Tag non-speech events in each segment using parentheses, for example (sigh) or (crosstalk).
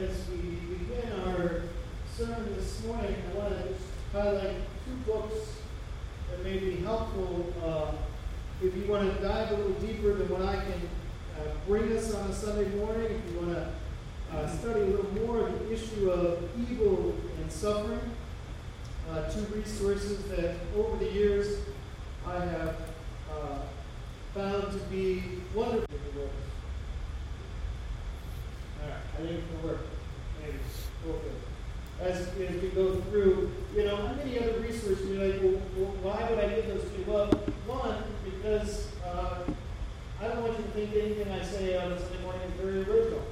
as we begin our sermon this morning, I want to highlight two books that may be helpful uh, if you want to dive a little deeper than what I can uh, bring us on a Sunday morning. If you want to uh, study a little more the issue of evil and suffering, uh, two resources that over the years I have uh, found to be wonderful. I think it can work. Maybe. Okay. As, as we go through, you know, how many other resources, you're like, well, well, why would I give those to you? Well, one, because uh, I don't want you to think anything I say on Sunday morning is very original.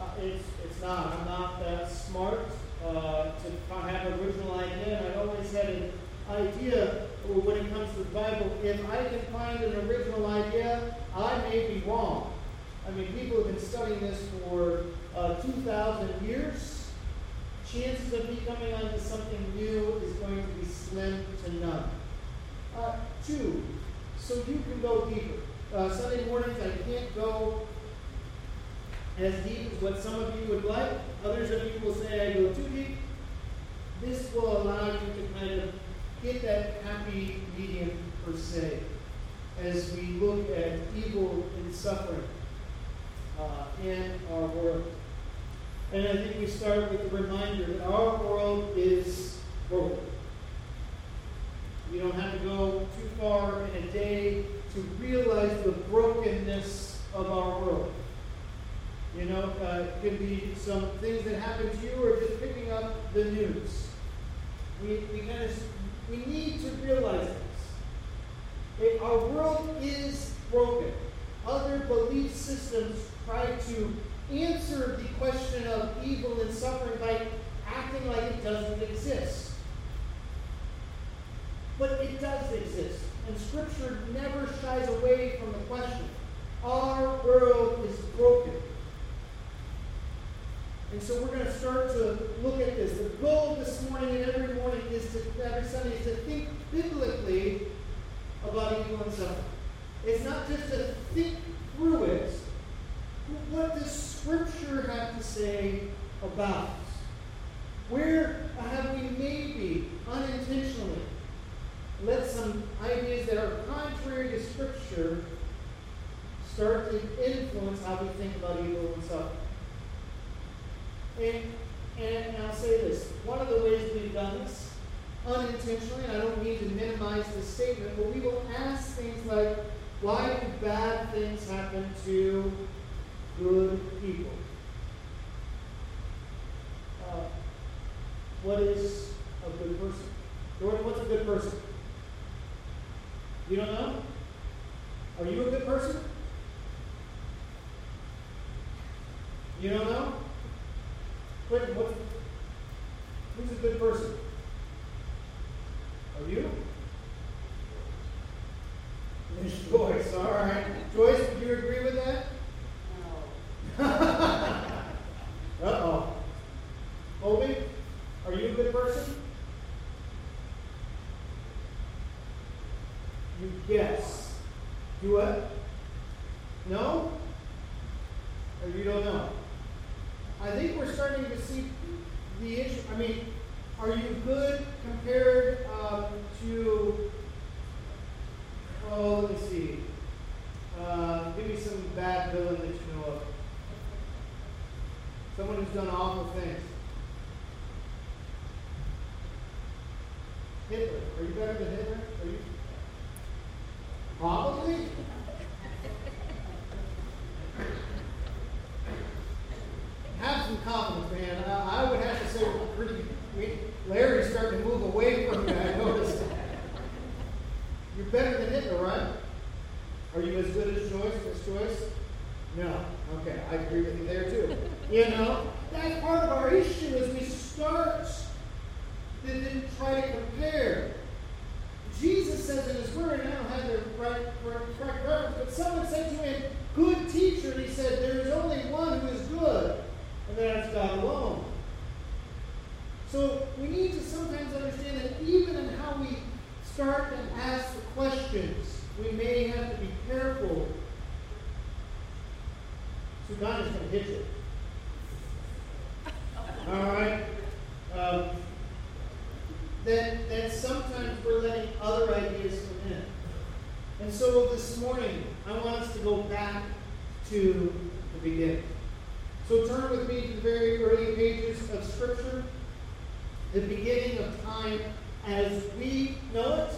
Uh, it's, it's not. I'm not that smart uh, to have an original idea, I've always had an idea when it comes to the Bible. If I can find an original idea, I may be wrong. I mean, people have been studying this for uh, 2,000 years. Chances of me coming onto something new is going to be slim to none. Uh, two, so you can go deeper. Uh, Sunday mornings, I can't go as deep as what some of you would like. Others of you will say I go too deep. This will allow you to kind of get that happy medium per se as we look at evil and suffering uh, in our world. And I think we start with the reminder that our world is broken. You don't have to go too far in a day to realize the brokenness of our world. You know, uh, it can be some things that happen to you or just picking up the news. We, we kind of we need to realize this. It, our world is broken. Other belief systems try to answer the question of evil and suffering by acting like it doesn't exist. But it does exist. And Scripture never shies away from the question. Our world is broken. And so we're going to start to look at this. The goal this morning and every morning is to, every Sunday, is to think biblically about evil and suffering. It's not just to think through it. What does Scripture have to say about it? Where have we maybe unintentionally let some ideas that are contrary to Scripture start to influence how we think about evil and suffering? And, and, I'll say this one of the ways we've done this, unintentionally, and I don't mean to minimize the statement, but we will ask things like, why do bad things happen to good people? Uh, what is a good person? Jordan, what's a good person? You don't know? Are you a good person? You don't know? Quentin, what's, who's a good person? Are you? Joyce, all right. Joyce, would you agree with that? No. (laughs) Uh-oh. Obi, are you a good person? You guess. Do what? No? Or you don't know? I think we're starting to see the issue. I mean, are you good compared um, to, oh, let me see. Uh, give me some bad villain that you know of. Someone who's done awful things. Hitler. Are you better than Hitler? Are you? Probably. have some confidence, man. I, I would have to say pretty. Larry's starting to move away from you. I noticed. You're better than Hitler, right? Are you as good as Joyce? As Joyce? No. Okay, I agree with you there too. You know, that's part of our issue as we start to, to try to compare. Jesus says in his word, and I don't have the right, right, correct reference, but someone said to him, good teacher, and he said, there is only one who is good, and that's God alone. So we need to sometimes understand that even in how we start and ask the questions, we may have to be careful. So God is going to hit you. All right? Um, that, that sometimes we're letting other ideas come in. And so this morning, I want us to go back to the beginning. So turn with me to the very early pages of Scripture, the beginning of time as we know it,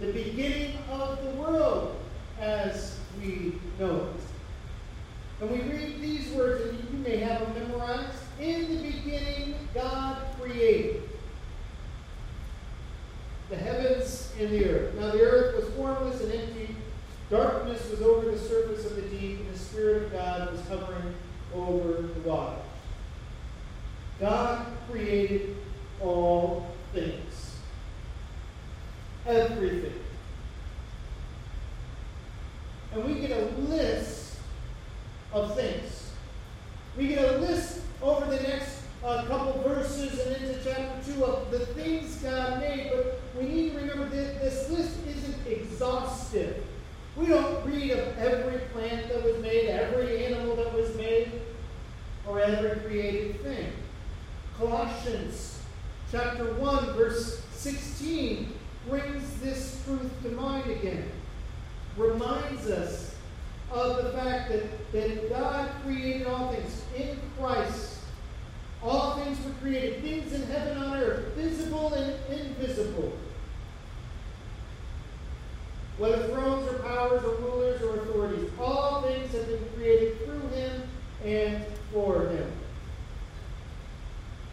the beginning of the world as we know it. And we read these words, and you may have them memorized. In the beginning, God created the heavens and the earth. Now the earth was formless and empty. Darkness was over the surface of the deep, and the Spirit of God was hovering over the waters. God created all things. Everything. And we get a list of things. We get a list over the next uh, couple verses and into chapter 2 of the things God made, but we need to remember that this list isn't exhaustive. We don't read of every plant that was made, every animal that was made, or every created thing. Colossians chapter 1, verse 16 brings this truth to mind again. Reminds us of the fact that, that God created all things in Christ all things were created, things in heaven and on earth, visible and invisible. Whether thrones or powers or rulers or authorities, all things have been created through him and for him.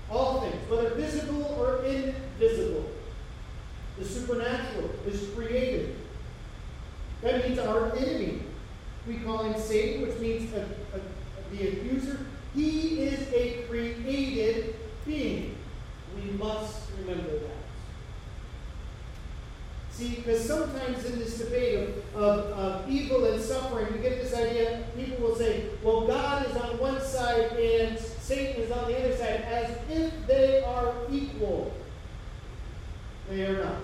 All things, whether visible or invisible. The supernatural is created. That means our enemy. We call him Satan, which means a, a, a, the accuser. He is a created being. We must remember that. See, because sometimes in this debate of, of, of, evil and suffering, we get this idea, people will say, well, God is on one side and Satan is on the other side, as if they are equal. They are not.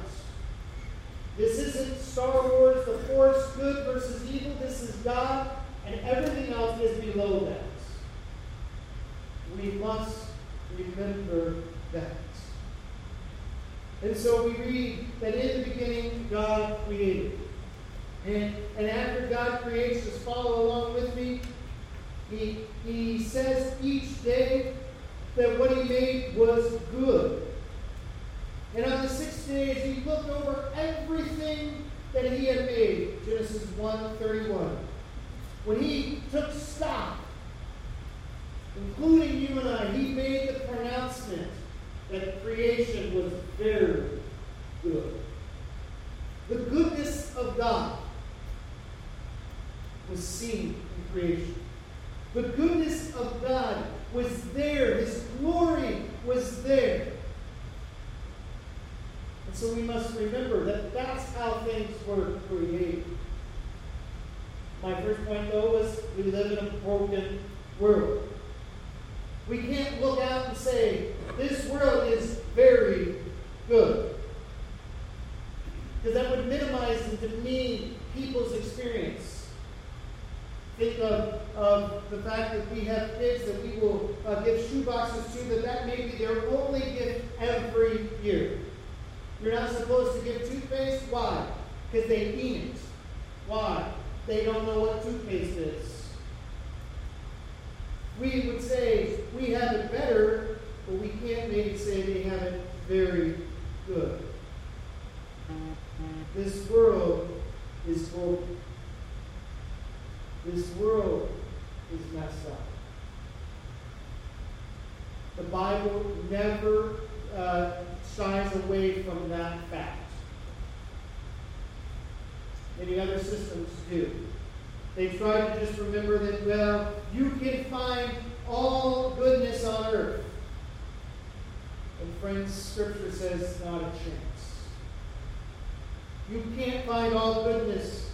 This isn't Star Wars, the Force, good versus evil. This is God, and everything else is below that we must remember that. And so we read that in the beginning God created. And, and after God creates, just follow along with me. He, he says each day that what he made was good. And on the sixth day, as he looked over everything that he had made, Genesis 1 31, when he took stock including you and I, he made the pronouncement that creation was very good. The goodness of God was seen in creation. The goodness of God was there. His glory was there. And so we must remember that that's how things were created. My first point, though, was we live in a broken world. We can't look out and say, this world is very good. Because that would minimize and demean people's experience. Think of, of the fact that we have kids that we will uh, give shoeboxes to, that that may be their only gift every year. You're not supposed to give toothpaste. Why? Because they eat it. Why? They don't know what toothpaste is we would say we have it better, but we can't maybe say they have it very good. This world is broken. This world is messed up. The Bible never uh, shies away from that fact. Many other systems do. They try to just remember that, well, you can find all goodness on earth. And friends, Scripture says not a chance. You can't find all goodness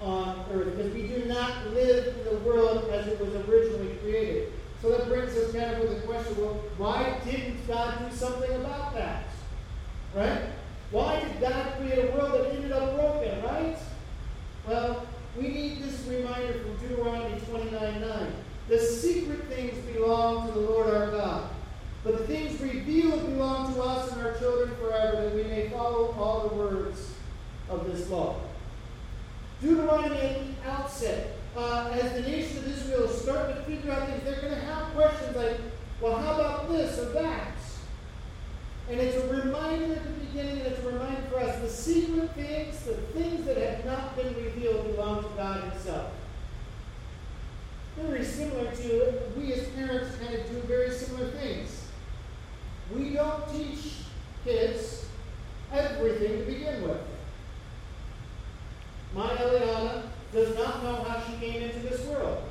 on earth because we do not live in the world as it was originally created. So that brings us kind of with the question well, why didn't God do something about that? Right? Why did God create a world that ended up broken, right? Well, we need this reminder from Deuteronomy 29 9. The secret things belong to the Lord our God, But the things revealed belong to us and our children forever, that we may follow all the words of this law. Deuteronomy at the outset, uh, as the nation of Israel is starting to figure out things, they're going to have questions like, well, how about this or that? And it's a reminder at the beginning, and it's a reminder for us the secret things, the things that have not been revealed, belong to God Himself. Very similar to we as parents kind of do very similar things. We don't teach kids everything to begin with. My Eliana does not know how she came into this world.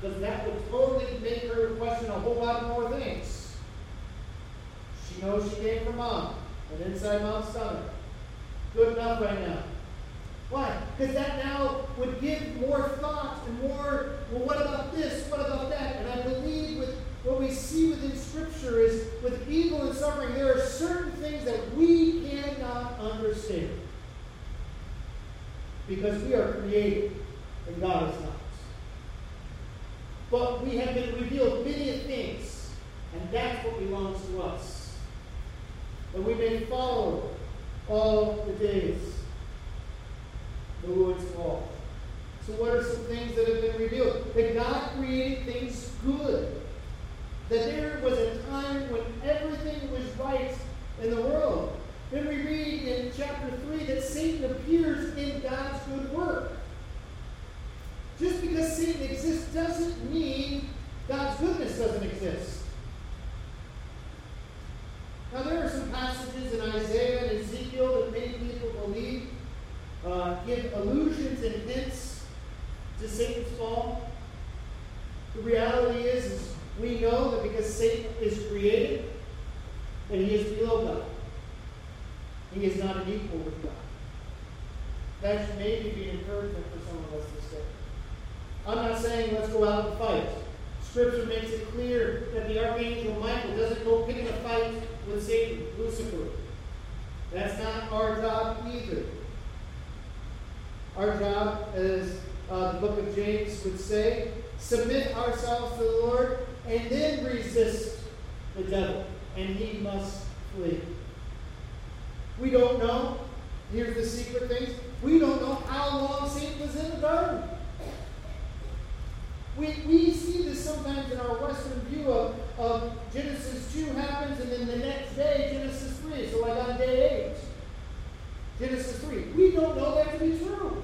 Because that would totally make her question a whole lot more things. She knows she came from mom and inside mom's stomach. Good enough right now. Why? Because that now would give more thought and more, well, what about this? What about that? And I believe with what we see within Scripture is with evil and suffering, there are certain things that we cannot understand. Because we are created and God is not. But we have been revealed many things, and that's what belongs to us. And we may follow all the days the Lord's law. So, what are some things that have been revealed? That God created things good. That there was a time when everything was right in the world. Then we read in chapter 3 that Satan appears in God's good work. Just exists doesn't mean God's goodness doesn't exist. Now, there are some passages in Isaiah and Ezekiel that many people believe uh, give allusions and hints to Satan's fall. The reality is, is we know that because Satan is created, that he is below God. He is not an equal with God. That should maybe be an encouragement for some of us this day. I'm not saying let's go out and fight. Scripture makes it clear that the archangel Michael doesn't go picking a fight with Satan, Lucifer. That's not our job either. Our job, as uh, the book of James would say, submit ourselves to the Lord and then resist the devil, and he must flee. We don't know. Here's the secret things. We don't know how long Satan was in the garden. We, we see this sometimes in our Western view of, of Genesis 2 happens, and then the next day, Genesis 3. So, like on day 8, Genesis 3. We don't know that to be true.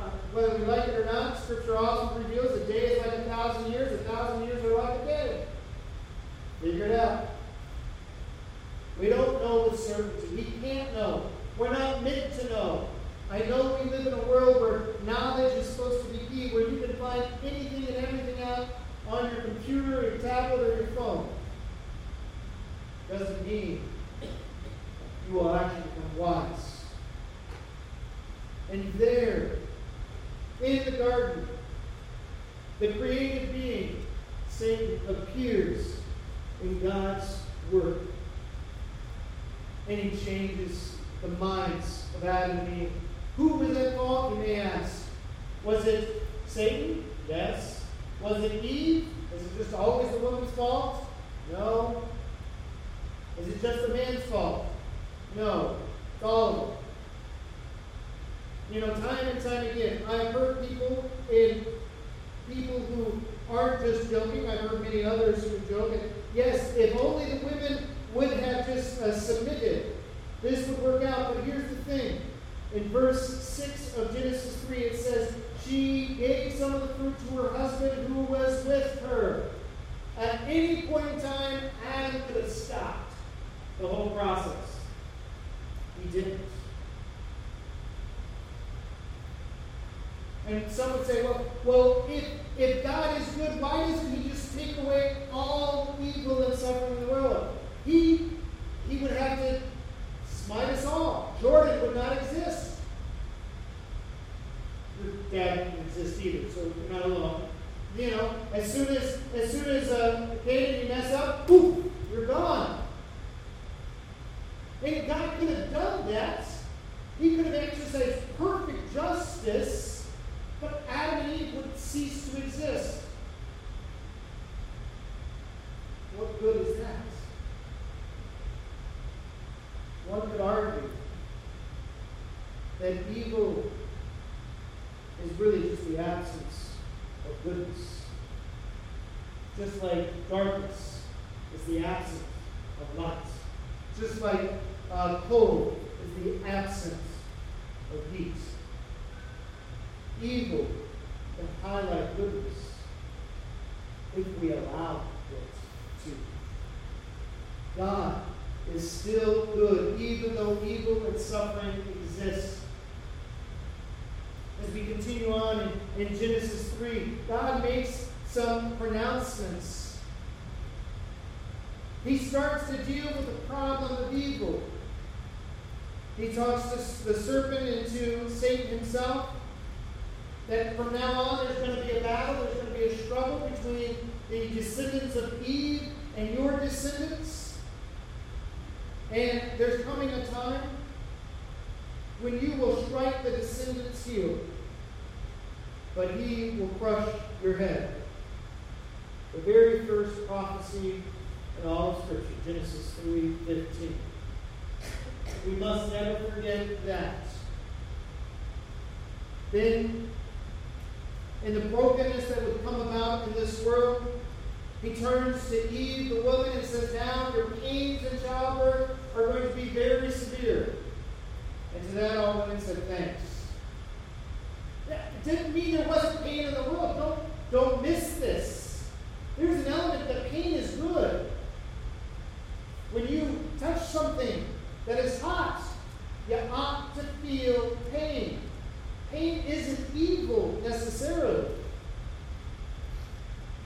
Uh, whether we like it or not, Scripture also reveals a day is like a thousand years, a thousand years are like a day. Figure it out. We don't know with certainty. We can't know. We're not meant to know. I know we live in a world where knowledge is supposed to be key, where you can find anything and everything out on your computer, your tablet, or your phone. Doesn't mean you will actually become wise. And there, in the garden, the created being, Satan, appears in God's Word. And he changes the minds of Adam and Eve. Who was at fault, you may ask? Was it Satan? Yes. Was it Eve? Is it just always the woman's fault? No. Is it just the man's fault? No. It's all of it. You know, time and time again, I've heard people in people who aren't just joking. I've heard many others who joke. And yes, if only the women would have just uh, submitted, this would work out. But here's the thing in verse 6 of Genesis 3, it says, She gave some of the fruit to her husband who was with her. At any point in time, Adam could have stopped the whole process. He didn't. And some would say, well, well if, if God is good, why doesn't He just take away all evil and suffering in the world? He, he would have to smite us all. Jordan would not exist. Dad didn't exist either, so you're not alone. You know, as soon as as soon as uh, Caden you mess up, poof, you're gone. And God could have done that. He could have exercised perfect justice, but Adam and Eve would cease to exist. that evil is really just the absence of goodness. Just like darkness is the absence of light. Just like uh, cold is the absence of heat. Evil can highlight goodness if we allow it to. God is still good, even though evil and suffering exist. As we continue on in, in Genesis 3, God makes some pronouncements. He starts to deal with the problem of evil. He talks the serpent into Satan himself. That from now on there's going to be a battle, there's going to be a struggle between the descendants of Eve and your descendants. And there's coming a time when you will strike the descendant's heel, but he will crush your head. The very first prophecy in all of Scripture, Genesis 3:15. We must never forget that. Then, in the brokenness that would come about in this world, he turns to Eve, the woman, and says, Now your pains in childbirth are going to be very severe. And to that, all women said, Thanks. That didn't mean there wasn't pain in the world. Don't, don't miss this. There's an element that pain is good. When you touch something that is hot, you ought to feel pain. Pain isn't evil necessarily.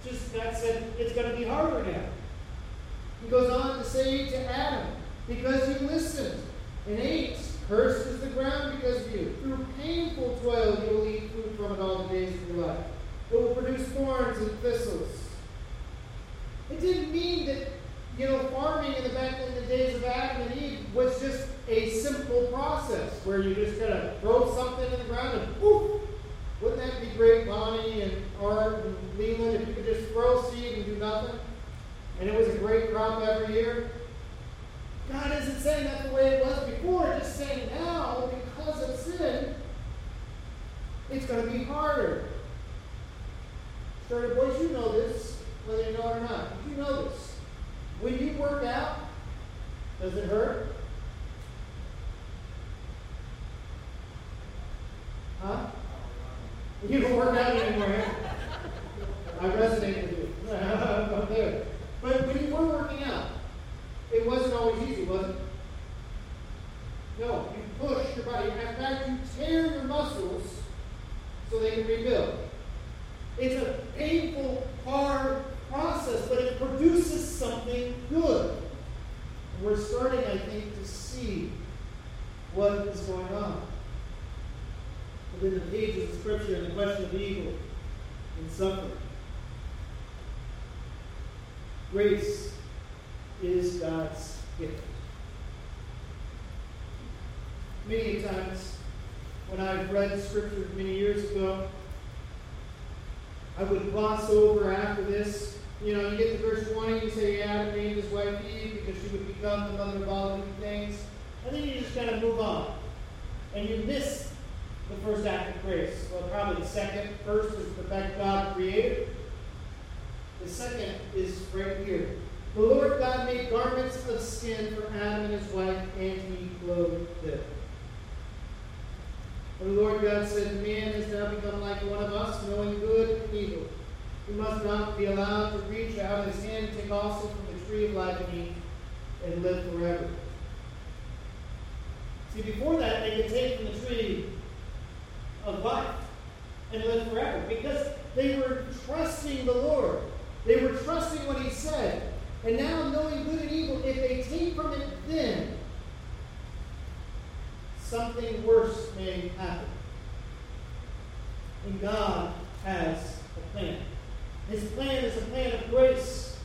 Just God said it's going to be harder now. He goes on to say to Adam, because you listened and ate, cursed is the ground because of you. Through painful toil you will eat food from it all the days of your life. It will produce thorns and thistles. It didn't mean that you know, farming in the back in the days of Adam and Eve was just where you just kind of throw something in the ground and poof. Wouldn't that be great, Bonnie and Art and Leland, if you could just throw seed and do nothing? And it was a great crop every year? God isn't saying that's the way it was before, just saying now, because of sin, it's going to be harder. Started boys, you know this, whether you know it or not. You know this. When you work out, does it hurt? You don't work out anymore. I resonate with you. (laughs) I'm there. But when you were working out, it wasn't always easy, was it? No, you push your body. In fact, you tear your muscles so they can rebuild. It's a painful, hard process, but it produces something good. We're starting, I think, to see what is going on. Within the pages of Scripture and the question of evil and suffering. Grace is God's gift. Many times, when I've read Scripture many years ago, I would gloss over after this you know, you get to verse 20, you say Adam named his wife Eve because she would become the mother of all living things. And then you just kind of move on. And you miss the first act of grace. Well, probably the second. First is the fact God created. The second is right here. The Lord God made garments of skin for Adam and his wife, and he clothed them. And the Lord God said, Man has now become like one of us, knowing good and evil. He must not be allowed to reach out his hand, and take also from the tree of life and eat, and live forever. See, before that, they could take from the tree of life and live forever because they were trusting the Lord. They were trusting what He said. And now, knowing good and evil, if they take from it then, something worse may happen. And God has a plan. His plan is a plan of grace.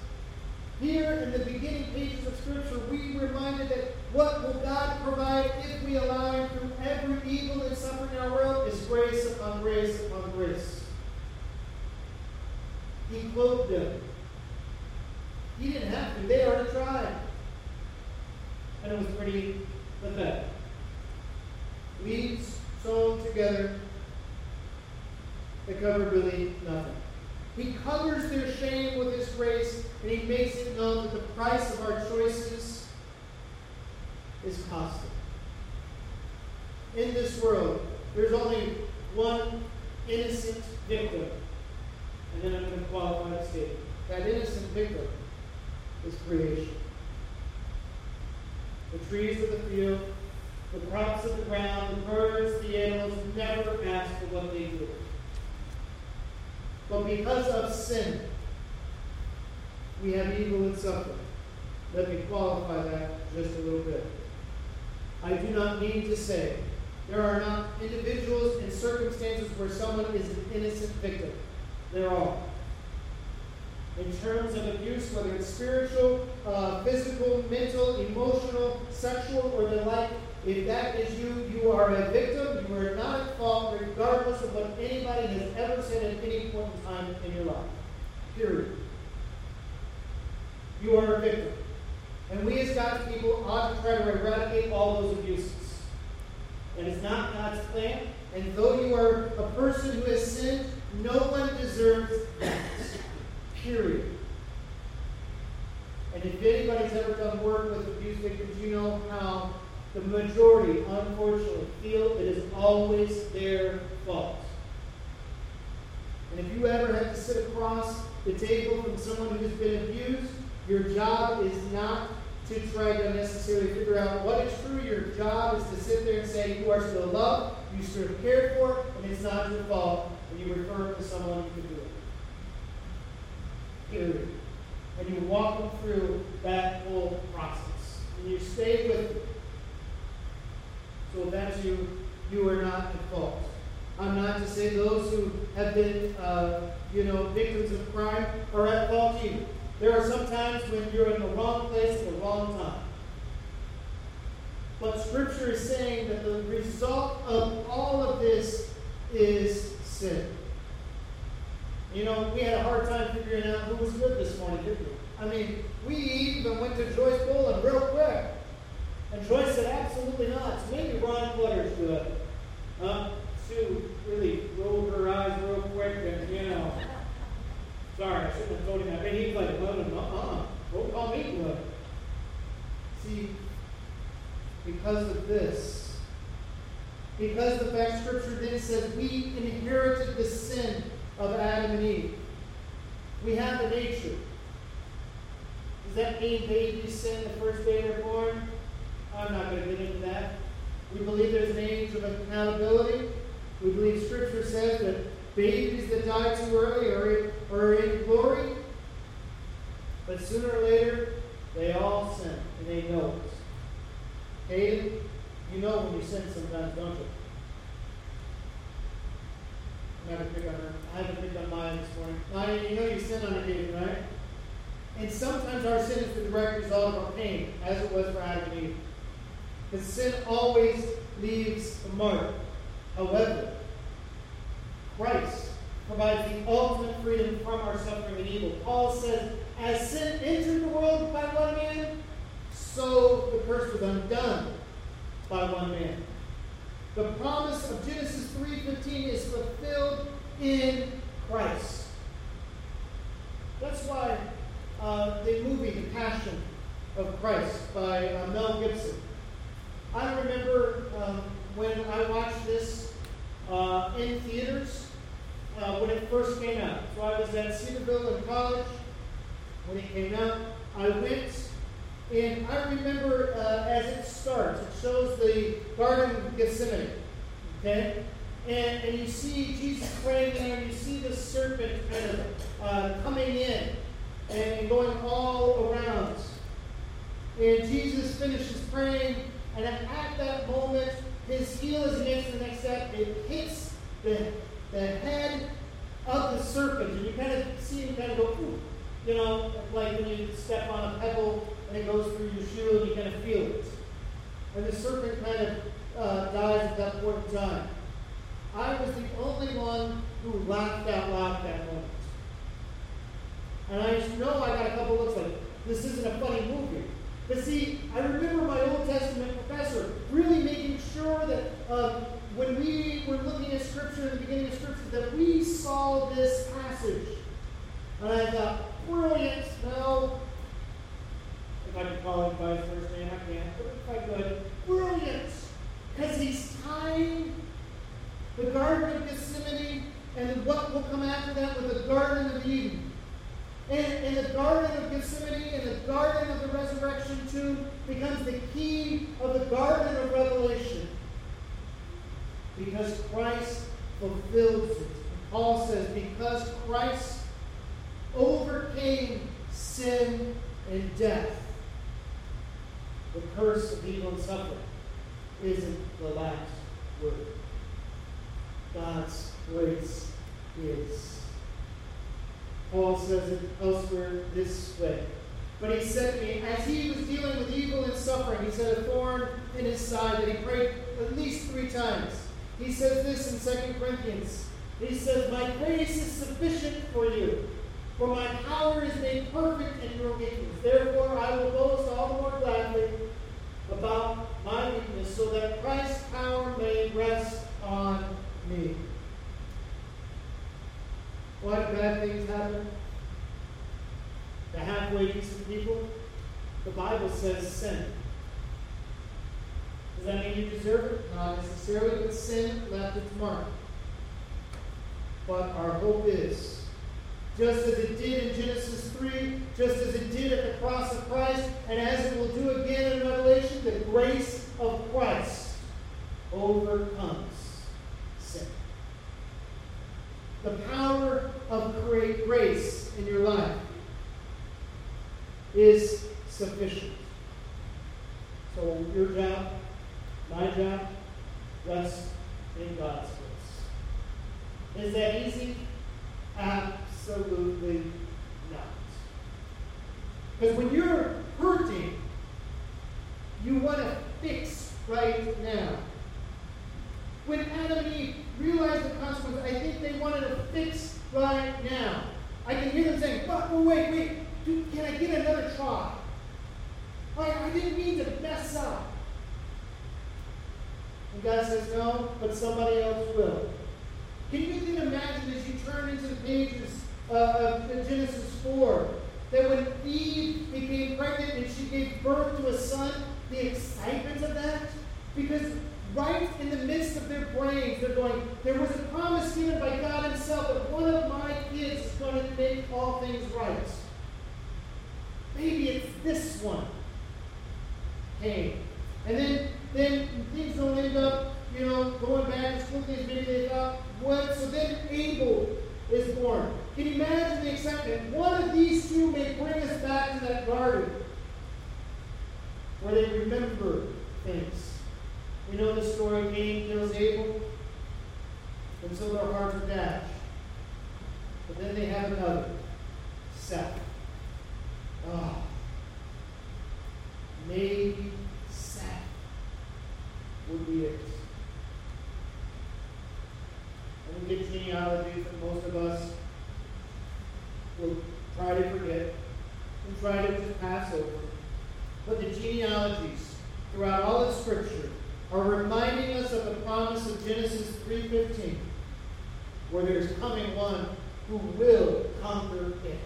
Here in the beginning pages of Scripture, we reminded that what will God provide if we allow Him through every evil and suffering in our world is grace upon grace upon grace. He clothed them. He didn't have to. They already tried. And it was pretty pathetic. Weeds sewn together, they cover really nothing. He covers their shame with His grace, and He makes it known that the price of our choices is costly. In this world, there's only one innocent victim. And then I'm going to qualify the statement. That innocent victim is creation. The trees of the field, the crops of the ground, the birds, the animals never ask for what they do. But because of sin, we have evil and suffering. Let me qualify that just a little bit. I do not mean to say there are not individuals and circumstances where someone is an innocent victim. There are. In terms of abuse, whether it's spiritual, uh, physical, mental, emotional, sexual, or the like, if that is you, you are a victim. You are not at fault, regardless of what anybody has ever said at any point in time in your life. Period. You are a victim. And we as God's people ought to try to eradicate all those abuses. And it's not God's plan. And though you are a person who has sinned, no one deserves that. Period. And if anybody's ever done work with abuse victims, you know how the majority, unfortunately, feel it is always their fault. And if you ever have to sit across the table from someone who's been abused, your job is not to try to necessarily figure out what is true. Your job is to sit there and say, You are still loved, you still cared for, and it's not your fault, and you refer to someone who can do it. Period. And you walk them through that whole process. And you stay with them. So if that's you, you are not at fault. I'm not to say those who have been, uh, you know, victims of crime are at fault either. There are some times when you're in the wrong place at the wrong time. But Scripture is saying that the result of all of this is sin. You know, we had a hard time figuring out who was good this morning, didn't we? I mean, we even went to Joyce Boland real quick. And Joyce said, absolutely not. So maybe Ron Clutters do it. Uh, Sue really rolled her eyes real quick and, you know, sorry, I shouldn't have told him that. Maybe he's like, well, uh-uh, don't call me blood. See, because of this, because the fact Scripture then says we inherited the sin of Adam and Eve. We have the nature. Does that mean babies sin the first day they're born? I'm not going to get into that. We believe there's an age of accountability. We believe Scripture says that babies that die too early are, are in glory. But sooner or later, they all sin, and they know it. Hayden, you know when you sin sometimes, don't you? Not pick on her. I haven't picked on mine this morning. Maya, you know you sin on occasion, right? And sometimes our sin is the direct result of our pain, as it was for Adam and Eve. Because sin always leaves a mark. However, Christ provides the ultimate freedom from our suffering and evil. Paul says, as sin entered the world by one man, so the curse was undone by one man. The promise of Genesis 3.15 is fulfilled in Christ. That's why uh, the movie The Passion of Christ by uh, Mel Gibson I remember um, when I watched this uh, in theaters uh, when it first came out. So I was at Cedarville in college when it came out. I went, and I remember uh, as it starts, it shows the Garden of Gethsemane. Okay? And, and you see Jesus praying there, and you see the serpent kind of uh, coming in and going all around. And Jesus finishes praying, and at that moment, his heel is against the next step. It hits the, the head of the serpent. And you kind of see him kind of go, Ooh. you know, like when you step on a pebble and it goes through your shoe and you kind of feel it. And the serpent kind of uh, dies at that point in time. I was the only one who laughed out loud that moment. And I just know I got a couple looks like, this isn't a funny movie. But see, I remember my Old Testament professor really making sure that uh, when we were Scripture, in the beginning of Scripture, that we saw this passage. And I thought, brilliant. No, if I could call him by his first name, I can't. But if I could, brilliant. Because he's tying the Garden of Gethsemane and what will come after that with the Garden of Eden. And, and the Garden of Gethsemane and the Garden of the Resurrection, too, becomes the key of the Garden of Revelation. Because Christ fulfills it. Paul says, because Christ overcame sin and death, the curse of evil and suffering isn't the last word. God's grace is. Paul says it elsewhere this way. But he said to me, as he was dealing with evil and suffering, he said a thorn in his side that he prayed at least three times. He says this in 2 Corinthians. He says, My grace is sufficient for you, for my power is made perfect in your weakness. Therefore, I will boast all the more gladly about my weakness, so that Christ's power may rest on me. What bad things happen? The halfway decent people? The Bible says sin. Does that mean you deserve it? Not necessarily, but sin left its mark. But our hope is just as it did in Genesis 3, just as it did at the cross of Christ, and as it will do again in Revelation, the grace of Christ overcomes sin. The power of great grace in your life is sufficient. So your job, my job, rest in God's grace. Is that easy? Absolutely not. Because when you're hurting, you want to fix right now. When Adam and Eve realized the consequences, I think they wanted to fix right now. I can hear them saying, but wait, wait, dude, can I get another try? I didn't mean to mess up. And God says, no, but somebody else will. Can you even imagine as you turn into the pages uh, of Genesis 4 that when Eve became pregnant and she gave birth to a son, the excitement of that? Because right in the midst of their brains, they're going, there was a promise given by God Himself that one of my kids is going to make all things right. Maybe it's this one. Cain. And then, then things don't end up, you know, going bad as quickly as maybe they thought. So then Abel is born. Can you imagine the excitement? One of these two may bring us back to that garden where they remember things. We know the story Cain kills Abel, and so their hearts are dashed. But then they have another, Seth. Ah, oh, maybe would be it. And we get genealogies that most of us will try to forget and try to pass over. But the genealogies throughout all of Scripture are reminding us of the promise of Genesis 3.15, where there's coming one who will conquer it.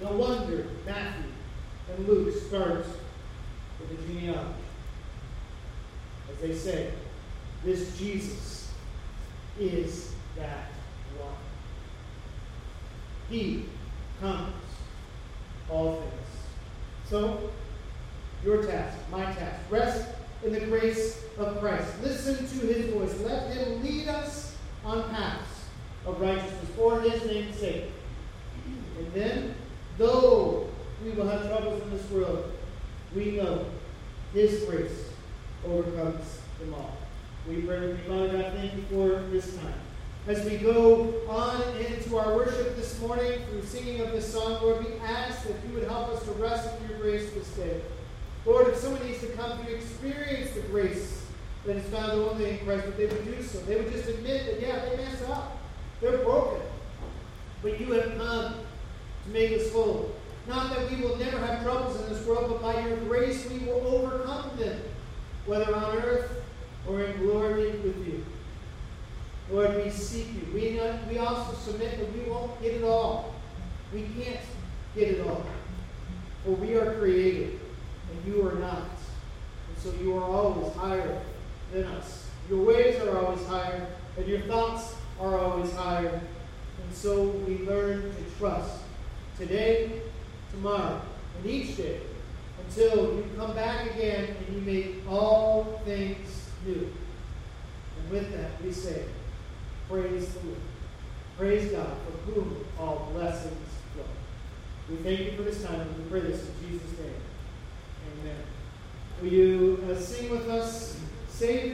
No wonder Matthew and Luke starts with the genealogy. As they say, this Jesus is that one. He conquers all things. So, your task, my task, rest in the grace of Christ. Listen to his voice. Let him lead us on paths of righteousness for his name's sake. And then, though we will have troubles in this world, we know his grace overcomes them all. We pray Father God, thank you for this time. As we go on into our worship this morning through singing of this song, Lord, we ask that you would help us to rest in your grace this day. Lord, if someone needs to come to experience the grace that is found only in Christ, that they would do so. They would just admit that, yeah, they messed up. They're broken. But you have come to make us whole. Not that we will never have troubles in this world, but by your grace we will overcome them, whether on earth or in glory with you. Lord, we seek you. We, know, we also submit that we won't get it all. We can't get it all. For we are created, and you are not. And so you are always higher than us. Your ways are always higher, and your thoughts are always higher. And so we learn to trust today, tomorrow, and each day until you come back again and you make all things new. And with that, we say, Praise the Lord. Praise God, for whom all blessings flow. We thank you for this time, and we pray this in Jesus' name. Amen. Will you uh, sing with us? Savior?